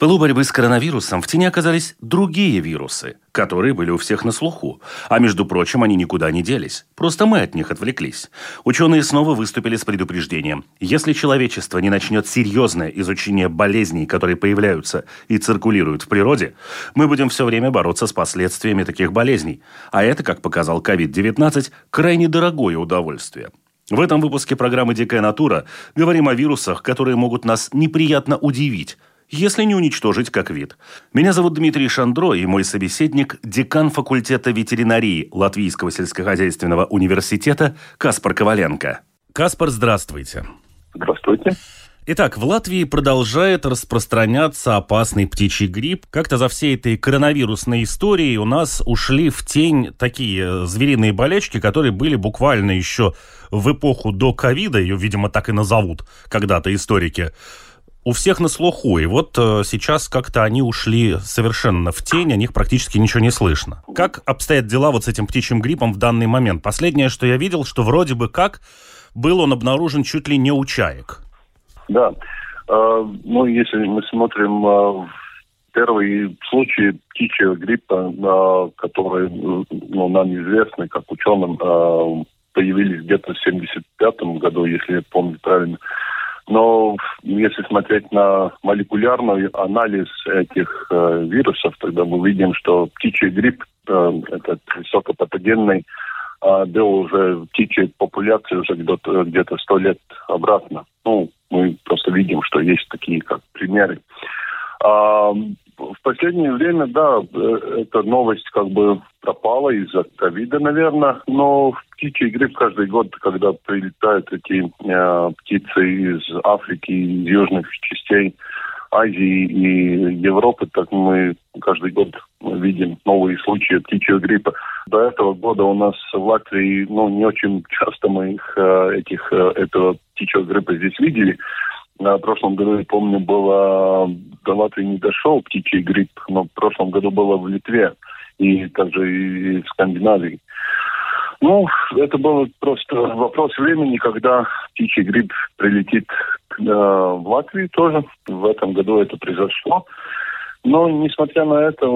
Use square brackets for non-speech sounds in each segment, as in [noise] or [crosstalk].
пылу борьбы с коронавирусом в тени оказались другие вирусы, которые были у всех на слуху. А между прочим, они никуда не делись. Просто мы от них отвлеклись. Ученые снова выступили с предупреждением. Если человечество не начнет серьезное изучение болезней, которые появляются и циркулируют в природе, мы будем все время бороться с последствиями таких болезней. А это, как показал COVID-19, крайне дорогое удовольствие. В этом выпуске программы «Дикая натура» говорим о вирусах, которые могут нас неприятно удивить, если не уничтожить как вид. Меня зовут Дмитрий Шандро, и мой собеседник – декан факультета ветеринарии Латвийского сельскохозяйственного университета Каспар Коваленко. Каспар, здравствуйте. Здравствуйте. Итак, в Латвии продолжает распространяться опасный птичий грипп. Как-то за всей этой коронавирусной историей у нас ушли в тень такие звериные болячки, которые были буквально еще в эпоху до ковида, ее, видимо, так и назовут когда-то историки у всех на слуху, и вот э, сейчас как-то они ушли совершенно в тень, о них практически ничего не слышно. Как обстоят дела вот с этим птичьим гриппом в данный момент? Последнее, что я видел, что вроде бы как был он обнаружен чуть ли не у чаек. Да, э, ну если мы смотрим э, первые случаи птичьего гриппа, э, которые ну, нам известны, как ученым, э, появились где-то в 75 году, если я помню правильно. Но если смотреть на молекулярный анализ этих э, вирусов, тогда мы видим, что птичий грипп, э, этот высокопатогенный, э, был уже в птичьей популяции уже где-то где сто лет обратно. Ну, мы просто видим, что есть такие как примеры. В последнее время, да, э, эта новость как бы пропала из-за ковида, наверное, но птичий грипп каждый год, когда прилетают эти э, птицы из Африки, из южных частей Азии и Европы, так мы каждый год видим новые случаи птичьего гриппа. До этого года у нас в Латвии, ну, не очень часто мы их, э, этих, э, этого птичьего гриппа здесь видели. В прошлом году, я помню, было до Латвии не дошел птичий грипп, но в прошлом году было в Литве и также и в Скандинавии. Ну, это был просто вопрос времени, когда птичий грипп прилетит э, в Латвию тоже. В этом году это произошло. Но, несмотря на это,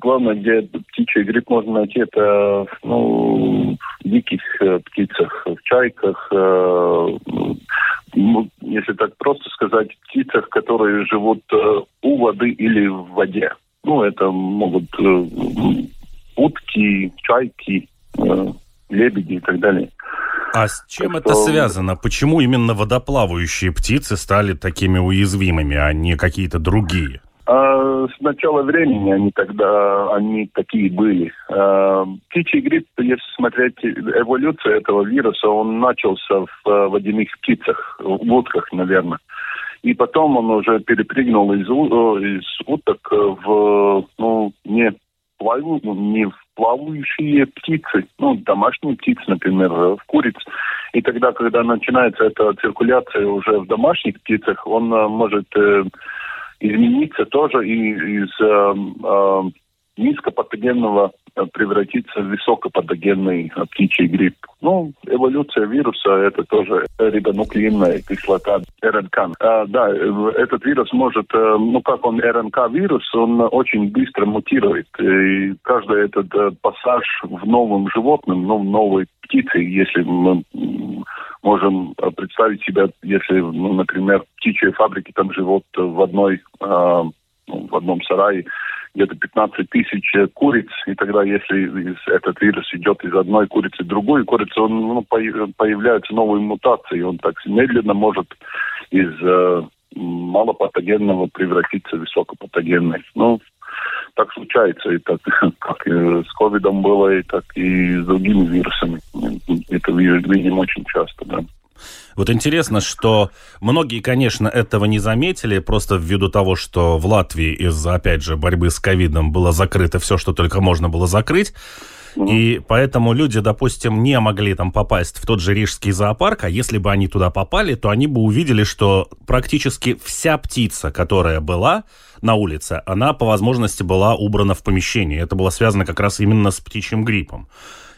главное, где птичий грипп можно найти, это ну, в диких э, птицах, в чайках, э, если так просто сказать, птицах, которые живут э, у воды или в воде. Ну, это могут э, утки, чайки, э, лебеди и так далее. А с чем так это что... связано? Почему именно водоплавающие птицы стали такими уязвимыми, а не какие-то другие? А, с начала времени они тогда, они такие были. А, птичий грипп, если смотреть эволюцию этого вируса, он начался в а, водяных птицах, в утках, наверное. И потом он уже перепрыгнул из, из уток в, ну, не, плаву, не в плавающие птицы, ну, домашние птицы, например, в куриц. И тогда, когда начинается эта циркуляция уже в домашних птицах, он может э, измениться тоже и из э, э, низкопатогенного э, превратиться в высокопатогенный птичий грипп. Ну, эволюция вируса – это тоже рибонуклеиновая кислота РНК. А, да, этот вирус может, э, ну как он РНК-вирус, он очень быстро мутирует. И каждый этот э, пассаж в новом животном, ну, в новой птице, если мы можем представить себя, если, ну, например, птичьи фабрики там живут в одной, э, в одном сарае, где-то 15 тысяч куриц, и тогда, если этот вирус идет из одной курицы в другую курицу, он, ну, появляются новые мутации, он так медленно может из э, малопатогенного превратиться в высокопатогенный. Ну, так случается, и так, [laughs] как и с ковидом было, и так и с другими вирусами. Это видим очень часто, да. Вот интересно, что многие, конечно, этого не заметили, просто ввиду того, что в Латвии из-за, опять же, борьбы с ковидом было закрыто все, что только можно было закрыть. И поэтому люди, допустим, не могли там попасть в тот же Рижский зоопарк, а если бы они туда попали, то они бы увидели, что практически вся птица, которая была на улице, она по возможности была убрана в помещении. Это было связано как раз именно с птичьим гриппом.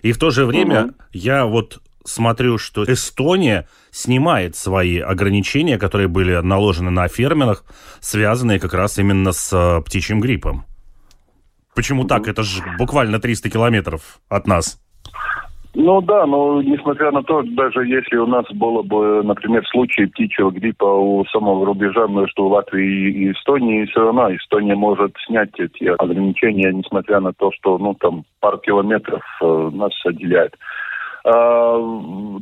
И в то же время угу. я вот смотрю, что Эстония снимает свои ограничения, которые были наложены на фермерах, связанные как раз именно с э, птичьим гриппом. Почему так? Это же буквально 300 километров от нас. Ну да, но несмотря на то, даже если у нас было бы, например, случай птичьего гриппа у самого рубежа между Латвией и Эстонией, все равно Эстония может снять эти ограничения, несмотря на то, что ну там пару километров э, нас отделяет. А,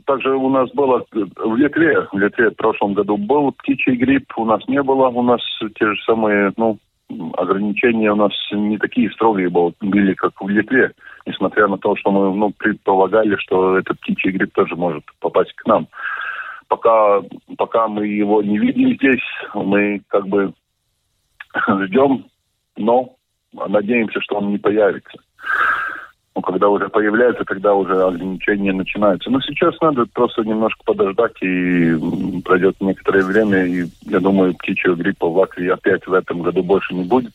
также у нас было в Литве, в Литве в прошлом году был птичий грипп, у нас не было, у нас те же самые, ну, ограничения у нас не такие строгие были, как в Литве, несмотря на то, что мы ну, предполагали, что этот птичий грипп тоже может попасть к нам. Пока, пока мы его не видим здесь, мы как бы ждем, но надеемся, что он не появится. Ну, когда уже появляется, тогда уже ограничения начинаются. Но сейчас надо просто немножко подождать, и пройдет некоторое время, и я думаю, птичьего гриппа в Латвии опять в этом году больше не будет.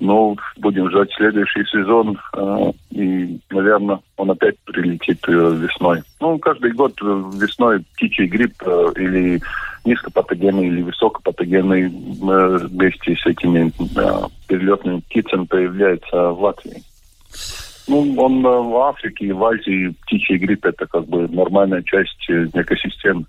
Но будем ждать следующий сезон, э, и, наверное, он опять прилетит э, весной. Ну, каждый год весной птичий грипп э, или низкопатогенный или высокопатогенный э, вместе с этими э, перелетными птицами появляется в Латвии. Ну, он э, в Африке и в Азии птичий грипп это как бы нормальная часть э, экосистемы.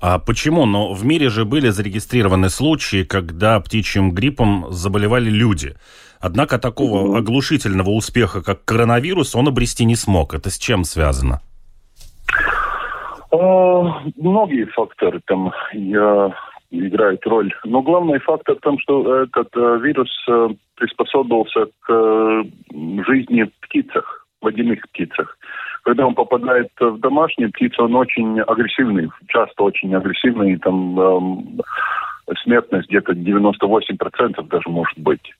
А почему? Но в мире же были зарегистрированы случаи, когда птичьим гриппом заболевали люди. Однако такого mm-hmm. оглушительного успеха, как коронавирус, он обрести не смог. Это с чем связано? Uh, многие факторы там. Я играет роль. Но главный фактор в том, что этот э, вирус э, приспособился к э, жизни в птицах, водяных птицах. Когда он попадает в домашние птицы, он очень агрессивный, часто очень агрессивный, там э, смертность где-то 98% даже может быть.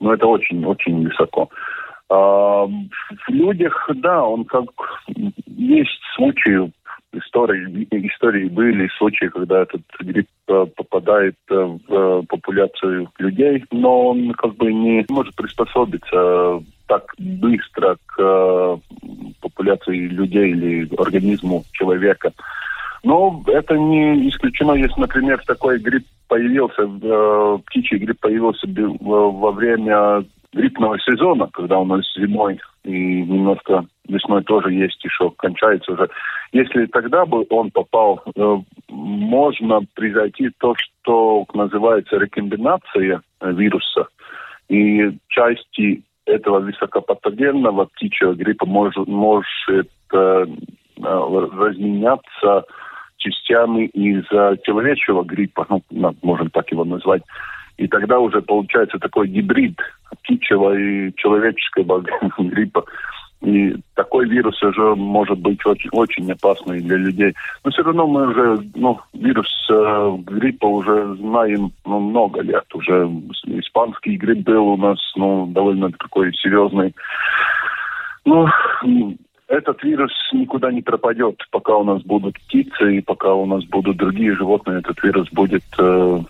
Но это очень-очень высоко. А в людях, да, он как есть случаи истории, истории были случаи, когда этот грипп э, попадает э, в э, популяцию людей, но он как бы не может приспособиться так быстро к популяции людей или организму человека. Но это не исключено, если, например, такой грипп появился, птичий грипп появился во время гриппного сезона, когда у нас зимой и немножко весной тоже есть еще, кончается уже. Если тогда бы он попал, э, можно произойти то, что называется рекомбинация э, вируса. И части этого высокопатогенного птичьего гриппа может, может э, разменяться частями из человеческого гриппа, ну, можем так его назвать. И тогда уже получается такой гибрид птичьего и человеческого [laughs] гриппа. И такой вирус уже может быть очень, очень опасный для людей. Но все равно мы уже, ну, вирус э, гриппа уже знаем ну, много лет. Уже испанский грипп был у нас, ну, довольно такой серьезный. Ну, этот вирус никуда не пропадет, пока у нас будут птицы и пока у нас будут другие животные, этот вирус будет э,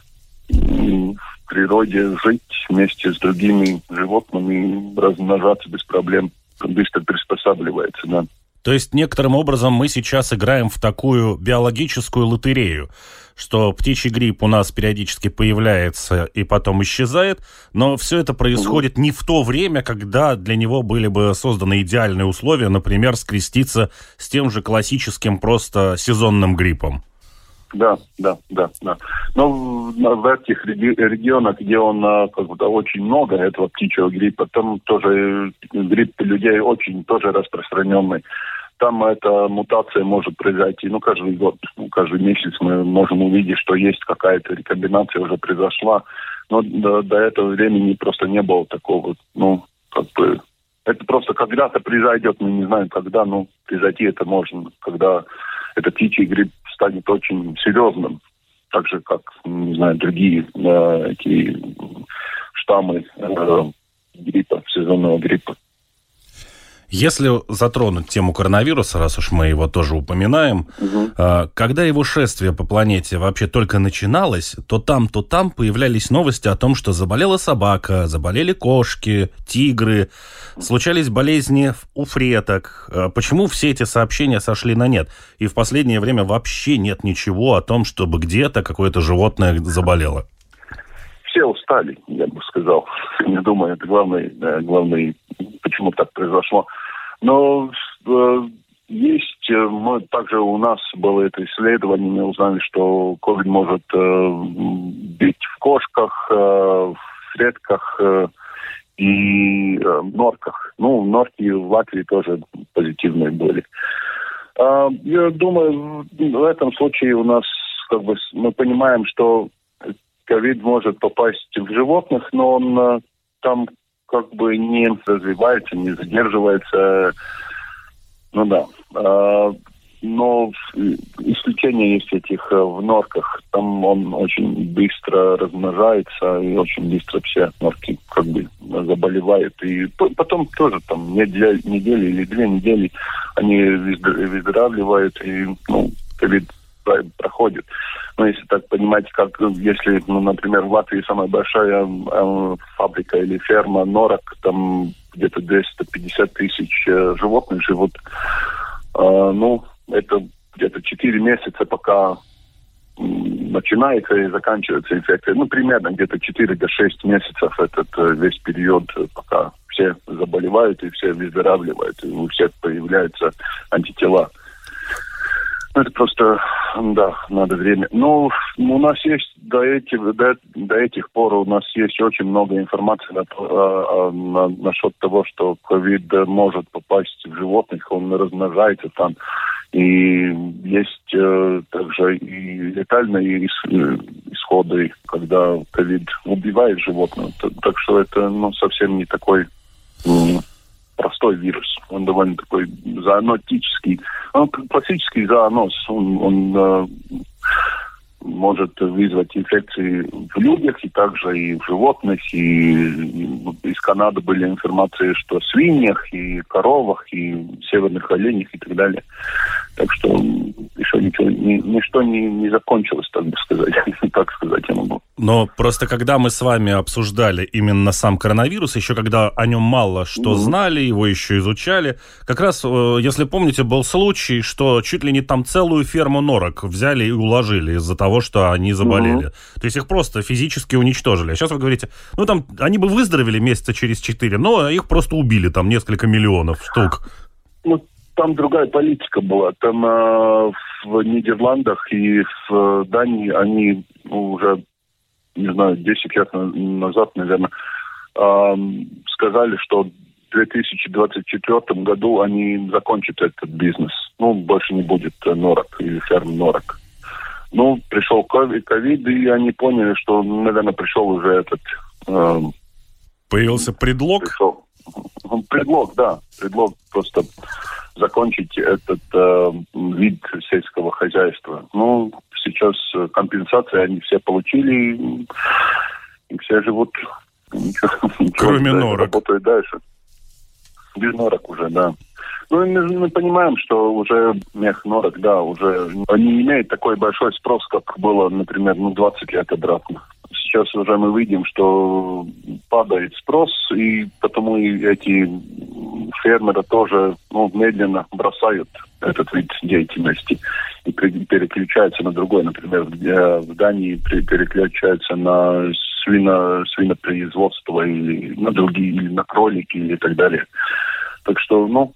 в природе жить вместе с другими животными, размножаться без проблем быстро приспосабливается, да. То есть некоторым образом мы сейчас играем в такую биологическую лотерею, что птичий грипп у нас периодически появляется и потом исчезает, но все это происходит не в то время, когда для него были бы созданы идеальные условия, например, скреститься с тем же классическим просто сезонным гриппом. Да, да, да, да. Но в, в этих регионах, где он а, как бы очень много этого птичьего гриппа, там тоже грипп людей очень тоже распространенный. Там эта мутация может произойти, ну, каждый год, ну, каждый месяц мы можем увидеть, что есть какая-то рекомбинация уже произошла. Но до, до этого времени просто не было такого, ну, как бы, это просто когда-то произойдет, мы не знаем когда, но произойти это можно, когда этот птичий грипп станет очень серьезным, так же, как, не знаю, другие э, эти штаммы э, гриппа, сезонного гриппа. Если затронуть тему коронавируса, раз уж мы его тоже упоминаем, угу. когда его шествие по планете вообще только начиналось, то там, то там появлялись новости о том, что заболела собака, заболели кошки, тигры, случались болезни у фреток. А почему все эти сообщения сошли на нет? И в последнее время вообще нет ничего о том, чтобы где-то какое-то животное заболело все устали, я бы сказал. [laughs] Не думаю, это главный, главный, почему так произошло. Но э, есть, э, мы также у нас было это исследование, мы узнали, что COVID может э, быть в кошках, э, в фретках э, и э, норках. Ну, норки в Латвии тоже позитивные были. Э, я думаю, в этом случае у нас как бы мы понимаем, что ковид может попасть в животных, но он э, там как бы не развивается, не задерживается. Ну да. А, но исключения есть этих э, в норках. Там он очень быстро размножается, и очень быстро все норки как бы заболевают. И потом тоже там недели, недели или две недели они выздоравливают, и ну, ковид проходит. Но если так понимать, как если, ну, например, в Латвии самая большая э, фабрика или ферма норок, там где-то 250 тысяч э, животных живут, э, ну, это где-то 4 месяца, пока начинается и заканчивается инфекция. Ну, примерно где-то 4 до 6 месяцев этот э, весь период, пока все заболевают и все выздоравливают, и у всех появляются антитела. Ну, это просто, да, надо время. Ну, у нас есть до этих, до, до этих пор у нас есть очень много информации на, а, на, насчет того, что ковид может попасть в животных, он размножается там. И есть э, также и летальные исходы, когда ковид убивает животных. Так что это ну, совсем не такой простой вирус. Он довольно такой зоонотический. Он классический зооноз. Он, он э, может вызвать инфекции в людях и также и в животных. И из Канады были информации, что в свиньях и коровах и северных оленях и так далее. Так что еще ничего, ни, ничто не, не закончилось, так бы сказать. [laughs] так сказать я могу. Но просто когда мы с вами обсуждали именно сам коронавирус, еще когда о нем мало что mm-hmm. знали, его еще изучали, как раз, э, если помните, был случай, что чуть ли не там целую ферму норок взяли и уложили из-за того, что они заболели. Mm-hmm. То есть их просто физически уничтожили. А сейчас вы говорите, ну там они бы выздоровели месяца через четыре, но их просто убили, там несколько миллионов штук. Ну, там другая политика была. Там э, в Нидерландах и в Дании они ну, уже, не знаю, 10 лет назад, наверное, э, сказали, что в 2024 году они закончат этот бизнес. Ну, больше не будет норок или ферм норок. Ну, пришел ковид, и они поняли, что, наверное, пришел уже этот... Э, Появился предлог? Пришел. Предлог, да. Предлог просто закончить этот э, вид сельского хозяйства. Ну, сейчас э, компенсации они все получили, и все живут. Кроме норок. Работают дальше. Без норок уже, да. Ну, мы, мы понимаем, что уже мех норок, да, уже не имеет такой большой спрос, как было, например, ну, 20 лет обратно сейчас уже мы видим, что падает спрос, и потому и эти фермеры тоже ну, медленно бросают этот вид деятельности и переключаются на другой. Например, в Дании переключаются на свино, свинопроизводство или на другие, или на кролики или так далее. Так что, ну,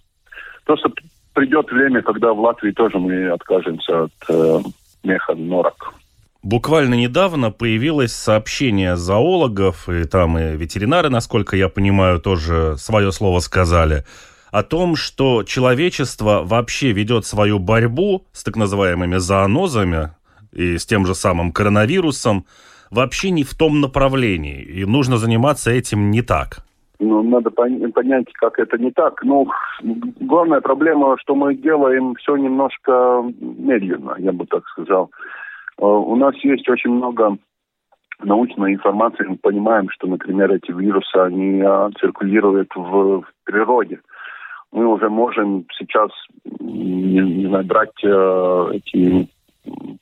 просто придет время, когда в Латвии тоже мы откажемся от э, меха норок. Буквально недавно появилось сообщение зоологов, и там и ветеринары, насколько я понимаю, тоже свое слово сказали, о том, что человечество вообще ведет свою борьбу с так называемыми зоонозами и с тем же самым коронавирусом вообще не в том направлении, и нужно заниматься этим не так. ну, надо понять, как это не так. Ну, главная проблема, что мы делаем все немножко медленно, я бы так сказал. Э, у нас есть очень много научной информации. Мы понимаем, что, например, эти вирусы, они а, циркулируют в, природе. Мы уже можем сейчас, не, не знаю, брать э, эти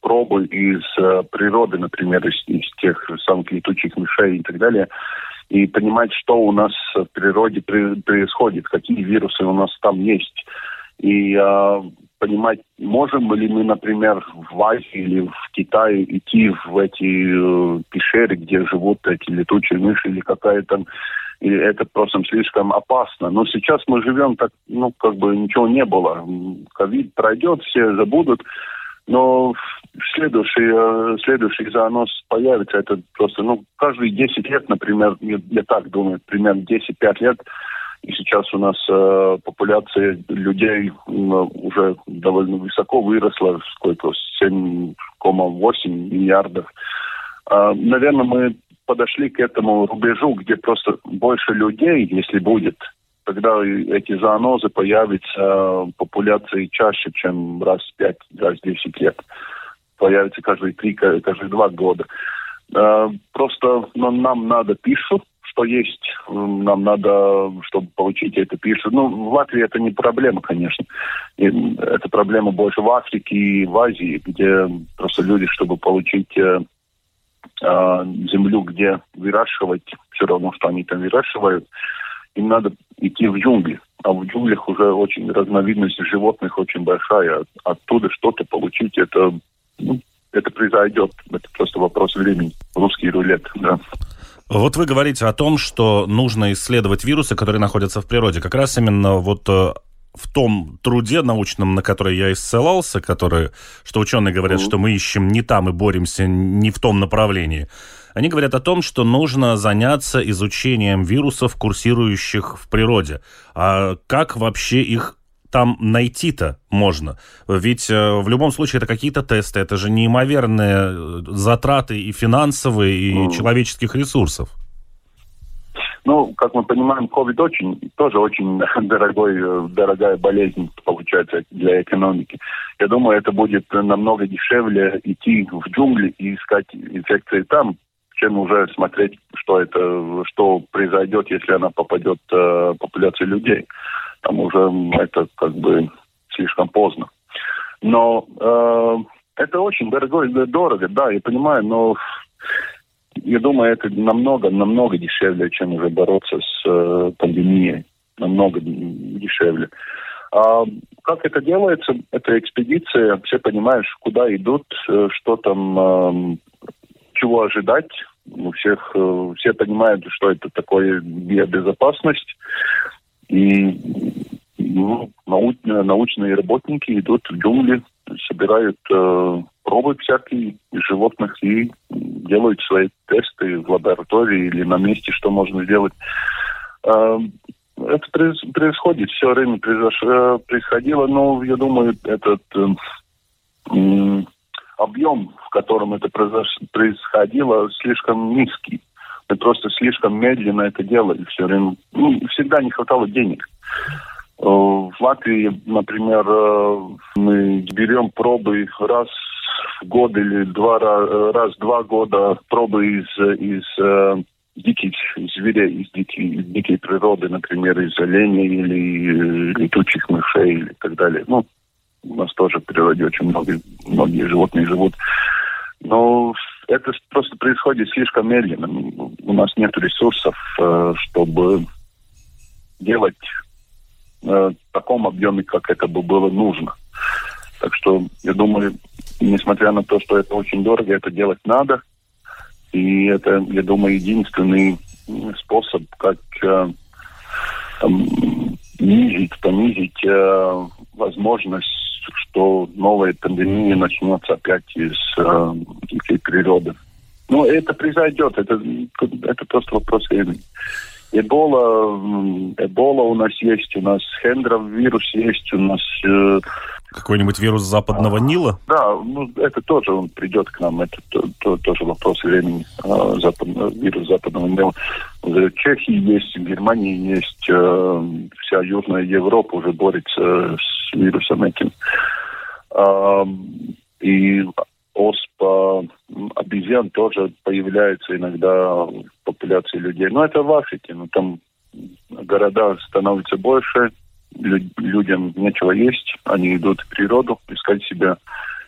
пробы из э, природы, например, из, из тех самых летучих мышей и так далее, и понимать, что у нас в природе при, происходит, какие вирусы у нас там есть. И э, понимать, можем ли мы, например, в Азии или в Китае идти в эти э, пещеры, где живут эти летучие мыши или какая-то и это просто слишком опасно. Но сейчас мы живем так, ну, как бы ничего не было. Ковид пройдет, все забудут, но следующий, э, следующий занос появится. Это просто, ну, каждые 10 лет, например, я, так думаю, примерно 10-5 лет, и сейчас у нас э, популяция людей э, уже довольно высоко выросла, сколько, 7,8 миллиардов. Э, наверное, мы подошли к этому рубежу, где просто больше людей, если будет, тогда эти зоонозы появятся в популяции чаще, чем раз в пять, раз в десять лет. Появится каждые три, каждые два года. Э, просто ну, нам надо пищу, что есть, нам надо, чтобы получить эту пищу. Ну, в Латвии это не проблема, конечно. И это проблема больше в Африке и в Азии, где просто люди, чтобы получить э, э, землю, где выращивать, все равно, что они там выращивают, им надо идти в джунгли. А в джунглях уже очень разновидность животных очень большая. Оттуда что-то получить, это, ну, это произойдет. Это просто вопрос времени. Русский рулет, да. Вот вы говорите о том, что нужно исследовать вирусы, которые находятся в природе. Как раз именно вот э, в том труде научном, на который я исцелался, который, что ученые говорят, mm-hmm. что мы ищем не там и боремся не в том направлении. Они говорят о том, что нужно заняться изучением вирусов, курсирующих в природе. А как вообще их там найти-то можно? Ведь э, в любом случае это какие-то тесты, это же неимоверные э, затраты и финансовые, и mm. человеческих ресурсов. Ну, как мы понимаем, COVID очень, тоже очень [laughs] дорогой, э, дорогая болезнь получается для экономики. Я думаю, это будет намного дешевле идти в джунгли и искать инфекции там, чем уже смотреть, что это, что произойдет, если она попадет э, популяцию людей. Там уже это как бы слишком поздно. Но э, это очень дорого, дорого, да, я понимаю, но я думаю, это намного, намного дешевле, чем уже бороться с э, пандемией. Намного дешевле. А как это делается? Это экспедиция, все понимаешь, куда идут, э, что там, э, чего ожидать. У всех, э, все понимают, что это такое биобезопасность. И ну, нау, научные работники идут в джунгли, собирают э, пробы всякие из животных и делают свои тесты в лаборатории или на месте, что можно сделать. Э, это происходит, все время происходило, но я думаю, этот э, объем, в котором это происходило, слишком низкий. Мы просто слишком медленно это делали все время. Ну, всегда не хватало денег. Э, в Латвии, например, э, мы берем пробы раз в год или два раз в два года пробы из, из э, диких зверей, из дикой, дикой природы, например, из оленей или летучих мышей и так далее. Ну, у нас тоже в природе очень много, многие животные живут. Но это просто происходит слишком медленно. У нас нет ресурсов, э, чтобы делать э, в таком объеме, как это бы было нужно. Так что, я думаю, несмотря на то, что это очень дорого, это делать надо. И это, я думаю, единственный способ, как э, там, снизить, понизить э, возможность что новая пандемия начнется опять из э, природы. Но это произойдет, это, это просто вопрос времени. Эбола, Эбола у нас есть, у нас Хендров вирус есть, у нас... Э, Какой-нибудь вирус западного Нила? Да, ну, это тоже он придет к нам, это то, то, тоже вопрос времени, э, запад, вирус западного Нила. в Чехии есть, в Германии есть, э, вся Южная Европа уже борется с вирусом этим. Э, и оспа обезьян тоже появляется иногда в популяции людей. Но это в Африке, но там города становятся больше, людям нечего есть, они идут в природу искать себе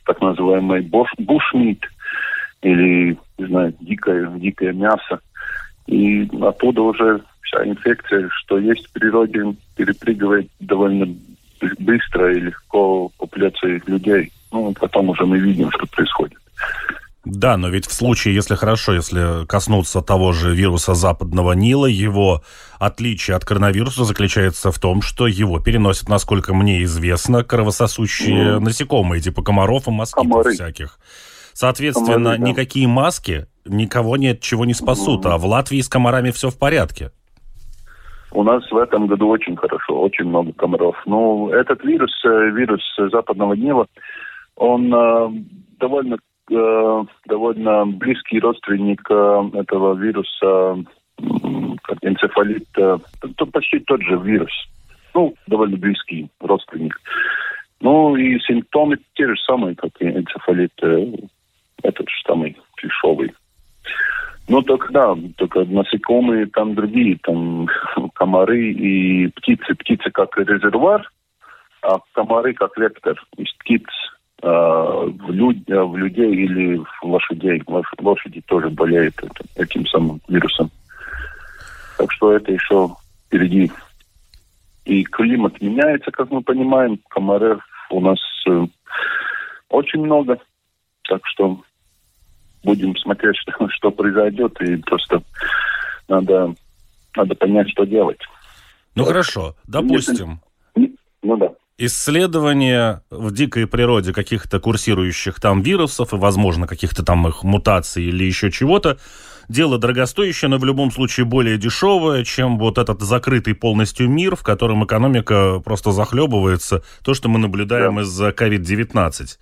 так называемый буш, бушмит или, не знаю, дикое, дикое мясо. И оттуда уже вся инфекция, что есть в природе, перепрыгивает довольно быстро и легко популяции людей. Ну, потом уже мы видим, что происходит. Да, но ведь в случае, если хорошо, если коснуться того же вируса западного Нила, его отличие от коронавируса заключается в том, что его переносят, насколько мне известно, кровососущие mm. насекомые, типа комаров и москитов Комары. всяких. Соответственно, Комары, да. никакие маски никого ни от чего не спасут, mm. а в Латвии с комарами все в порядке. У нас в этом году очень хорошо, очень много комаров. Ну, этот вирус, э, вирус западного Нила, он э, довольно э, довольно близкий родственник э, этого вируса, как энцефалит, э, то почти тот же вирус. Ну, довольно близкий родственник. Ну и симптомы те же самые, как и энцефалит, э, этот же самый дешевый. Ну, только да, только насекомые там другие, там [laughs] комары и птицы. Птицы как резервуар, а комары как вектор. Из птиц Э, в, люд, э, в людей или в лошадей. Лошади тоже болеют этим самым вирусом. Так что это еще впереди. И климат меняется, как мы понимаем. Комаров у нас э, очень много. Так что будем смотреть, [laughs] что, что произойдет. И просто надо, надо понять, что делать. Ну так. хорошо, допустим. Ну да исследования в дикой природе каких-то курсирующих там вирусов и, возможно, каких-то там их мутаций или еще чего-то, дело дорогостоящее, но в любом случае более дешевое, чем вот этот закрытый полностью мир, в котором экономика просто захлебывается, то, что мы наблюдаем да. из-за COVID-19.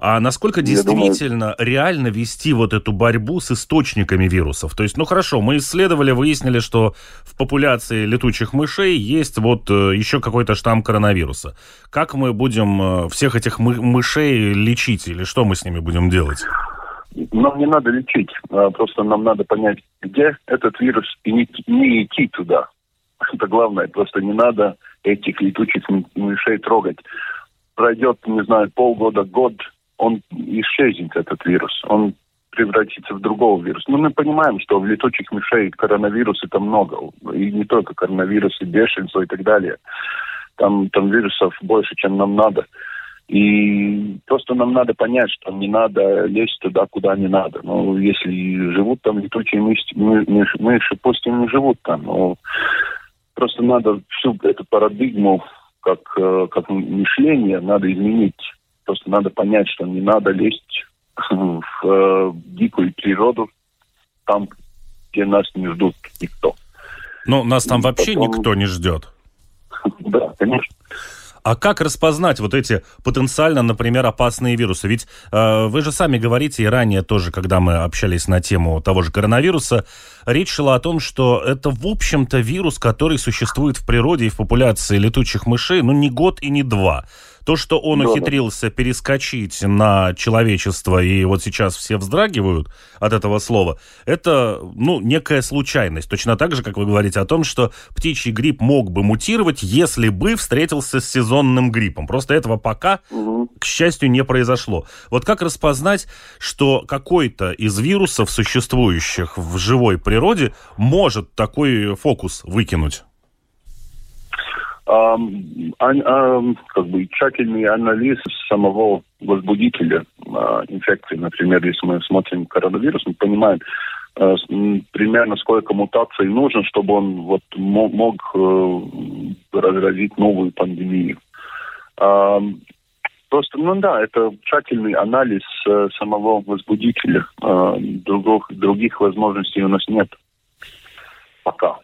А насколько действительно думаю... реально вести вот эту борьбу с источниками вирусов? То есть, ну хорошо, мы исследовали, выяснили, что в популяции летучих мышей есть вот э, еще какой-то штамм коронавируса. Как мы будем э, всех этих мы мышей лечить или что мы с ними будем делать? Нам не надо лечить, а просто нам надо понять, где этот вирус, и не, не идти туда. Это главное, просто не надо этих летучих мышей трогать. Пройдет, не знаю, полгода, год, он исчезнет, этот вирус. Он превратится в другого вируса. Но мы понимаем, что в летучих мышей коронавирус это много. И не только коронавирусы, бешенство и так далее. Там, там вирусов больше, чем нам надо. И просто нам надо понять, что не надо лезть туда, куда не надо. Ну, если живут там летучие мыши, мыши, мыши пусть и не живут там. Но просто надо всю эту парадигму как, э, как мышление надо изменить. Просто надо понять, что не надо лезть в э, дикую природу, там, где нас не ждут никто. Ну, нас там И вообще потом... никто не ждет. [laughs] Да, конечно. А как распознать вот эти потенциально, например, опасные вирусы? Ведь э, вы же сами говорите, и ранее тоже, когда мы общались на тему того же коронавируса, речь шла о том, что это, в общем-то, вирус, который существует в природе и в популяции летучих мышей, ну, не год и не два. То, что он да, ухитрился да. перескочить на человечество, и вот сейчас все вздрагивают от этого слова, это, ну, некая случайность. Точно так же, как вы говорите о том, что птичий грипп мог бы мутировать, если бы встретился с сезонным гриппом. Просто этого пока, угу. к счастью, не произошло. Вот как распознать, что какой-то из вирусов, существующих в живой природе, может такой фокус выкинуть? Как бы тщательный анализ самого возбудителя а, инфекции. Например, если мы смотрим коронавирус, мы понимаем а, примерно сколько мутаций нужно, чтобы он вот мог, мог э, разразить новую пандемию. Просто, ну да, это тщательный анализ э, самого возбудителя. Других, других возможностей у нас нет пока.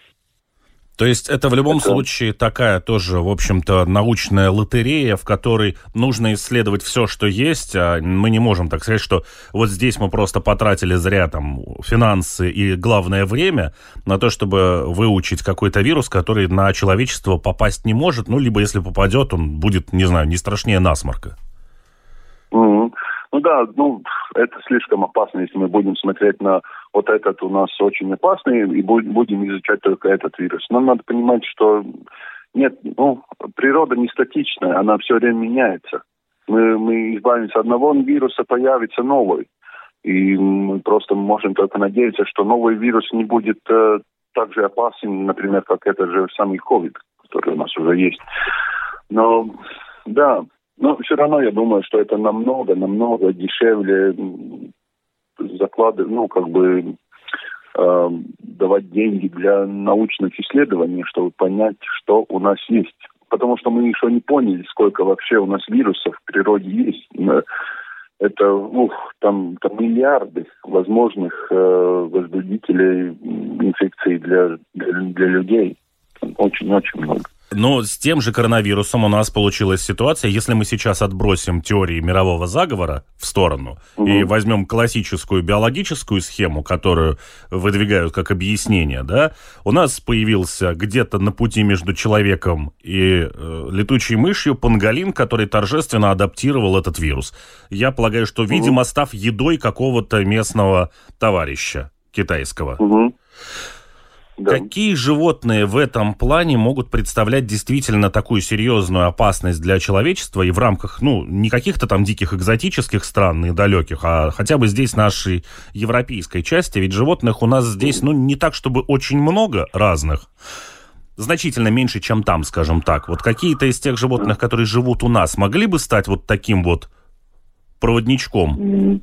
То есть это в любом это... случае такая тоже, в общем-то, научная лотерея, в которой нужно исследовать все, что есть, а мы не можем так сказать, что вот здесь мы просто потратили зря там финансы и, главное, время на то, чтобы выучить какой-то вирус, который на человечество попасть не может, ну, либо если попадет, он будет, не знаю, не страшнее насморка. Mm-hmm. Ну да, ну, это слишком опасно, если мы будем смотреть на вот этот у нас очень опасный и будем изучать только этот вирус. Нам надо понимать, что нет, ну, природа не статичная, она все время меняется. Мы, мы избавимся от одного вируса, появится новый. И мы просто можем только надеяться, что новый вирус не будет э, так же опасен, например, как этот же самый COVID, который у нас уже есть. Но да, но все равно я думаю, что это намного, намного дешевле заклады, ну, как бы э, давать деньги для научных исследований, чтобы понять, что у нас есть. Потому что мы еще не поняли, сколько вообще у нас вирусов в природе есть. Это, ух, там, там миллиарды возможных э, возбудителей инфекций для, для, для людей. Очень-очень много. Но с тем же коронавирусом у нас получилась ситуация, если мы сейчас отбросим теории мирового заговора в сторону угу. и возьмем классическую биологическую схему, которую выдвигают как объяснение, да, у нас появился где-то на пути между человеком и э, летучей мышью панголин, который торжественно адаптировал этот вирус. Я полагаю, что, видимо, угу. став едой какого-то местного товарища китайского. Угу. Да. Какие животные в этом плане могут представлять действительно такую серьезную опасность для человечества и в рамках, ну, не каких-то там диких экзотических стран и далеких, а хотя бы здесь нашей европейской части, ведь животных у нас здесь, ну, не так, чтобы очень много разных, значительно меньше, чем там, скажем так. Вот какие-то из тех животных, которые живут у нас, могли бы стать вот таким вот проводничком?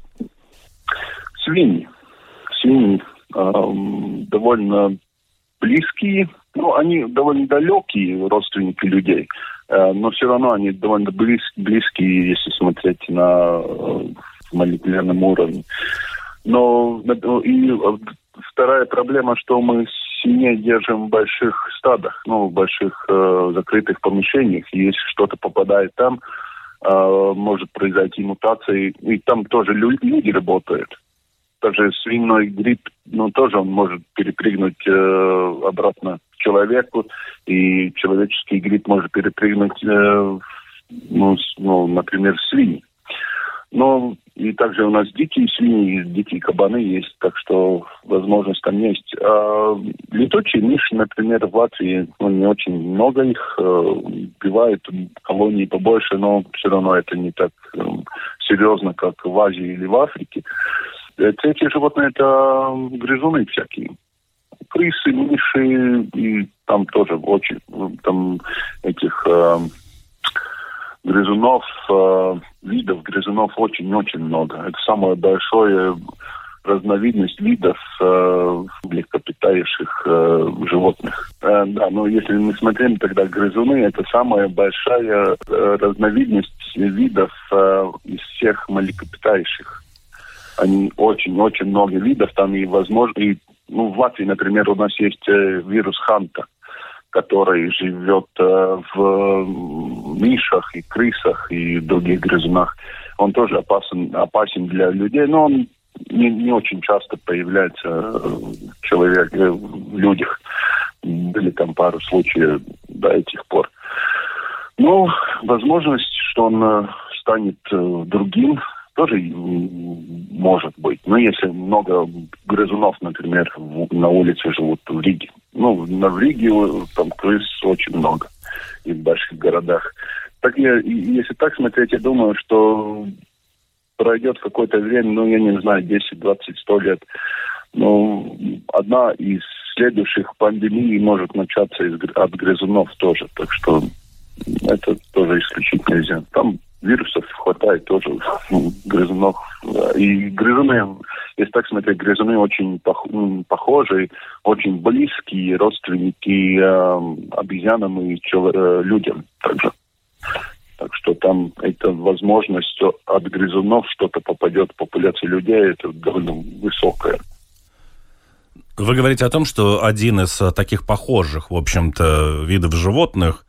Свиньи. Свиньи довольно близкие, ну, они довольно далекие родственники людей, э, но все равно они довольно близ, близкие, если смотреть на э, молекулярном уровне. Но и вторая проблема, что мы сильнее держим в больших стадах, ну, в больших э, закрытых помещениях. И если что-то попадает там, э, может произойти мутация, и там тоже люди работают даже свиной грипп, ну, тоже он может перепрыгнуть э, обратно к человеку, и человеческий грипп может перепрыгнуть, э, ну, ну, например, свиньи. Но и также у нас дикие свиньи, дикие кабаны есть, так что возможность там есть. А летучие мыши, например, в Латвии ну, не очень много их, э, бывает колонии побольше, но все равно это не так э, серьезно, как в Азии или в Африке. Третье животное – это грызуны всякие. Крысы, мыши, и там тоже очень, там этих э, грызунов, э, видов грызунов очень-очень много. Это самое большое разновидность видов э, млекопитающих э, животных. Э, да, но если мы смотрим тогда грызуны, это самая большая э, разновидность видов э, из всех млекопитающих. Они очень-очень много видов там и возможно, и ну, в Латвии, например, у нас есть э, вирус Ханта, который живет э, в мишах и крысах и других грызунах. Он тоже опасен, опасен для людей, но он не, не очень часто появляется в, человек, э, в людях. Были там пару случаев до этих пор. Ну, возможность, что он э, станет э, другим, тоже может быть. Но если много грызунов, например, в, на улице живут в Риге. Ну, на в Риге там крыс очень много и в больших городах. Так я, если так смотреть, я думаю, что пройдет какое-то время, ну, я не знаю, 10, 20, 100 лет. Но одна из следующих пандемий может начаться из, от грызунов тоже. Так что это тоже исключить нельзя. Там вирусов хватает тоже, ну, грызунов. И грызуны, если так смотреть, грызуны очень пох, похожи, очень близкие родственники э, обезьянам и э, людям также. Так что там эта возможность от грызунов что-то попадет в популяцию людей, это довольно высокая. Вы говорите о том, что один из таких похожих, в общем-то, видов животных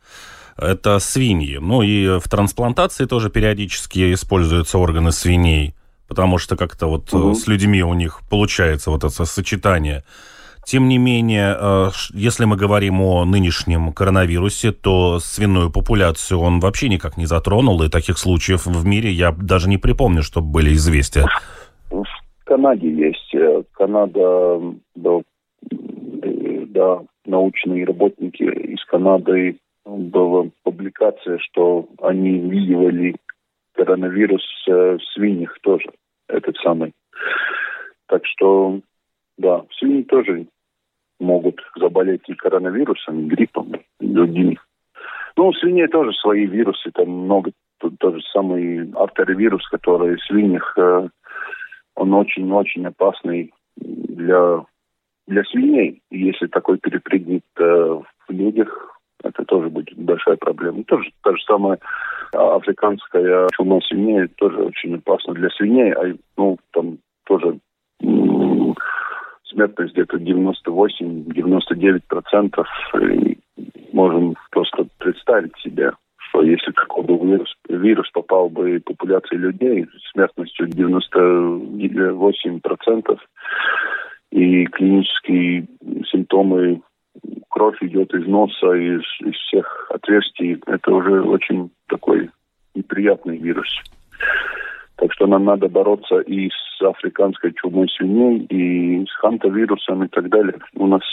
это свиньи. Ну и в трансплантации тоже периодически используются органы свиней, потому что как-то вот угу. с людьми у них получается вот это сочетание. Тем не менее, э, если мы говорим о нынешнем коронавирусе, то свиную популяцию он вообще никак не затронул, и таких случаев в мире я даже не припомню, чтобы были известия. В Канаде есть. Э, Канада, да, да, научные работники из Канады была публикация, что они видели коронавирус в свиньях тоже, этот самый. Так что, да, свиньи тоже могут заболеть и коронавирусом, и гриппом, и другими. Ну, у свиней тоже свои вирусы, там много, тут тот же самый артеровирус, который в свиньях, э, он очень-очень опасный для, для свиней. И если такой перепрыгнет э, в людях, это тоже будет большая проблема. Тоже та же самая африканская чума свиней тоже очень опасна для свиней, а ну там тоже смертность где-то 98-99 процентов. Можем просто представить себе, что если какой-то вирус, вирус попал бы в популяции людей смертностью 98 процентов, и клинические симптомы кровь идет из носа, из, из всех отверстий, это уже очень такой неприятный вирус. Так что нам надо бороться и с африканской чумой свиней, и с хантавирусом и так далее. У нас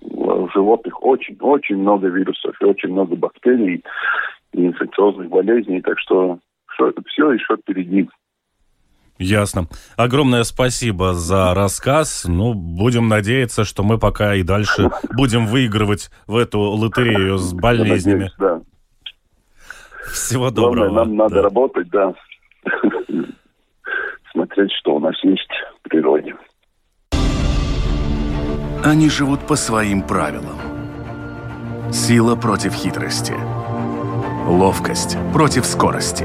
в животных очень-очень много вирусов и очень много бактерий и инфекциозных болезней, так что все еще впереди. Ясно. Огромное спасибо за рассказ. Ну, будем надеяться, что мы пока и дальше будем выигрывать в эту лотерею с болезнями. Надеюсь, да. Всего доброго. Главное, нам надо да. работать, да. [laughs] Смотреть, что у нас есть в природе. Они живут по своим правилам. Сила против хитрости. Ловкость против скорости.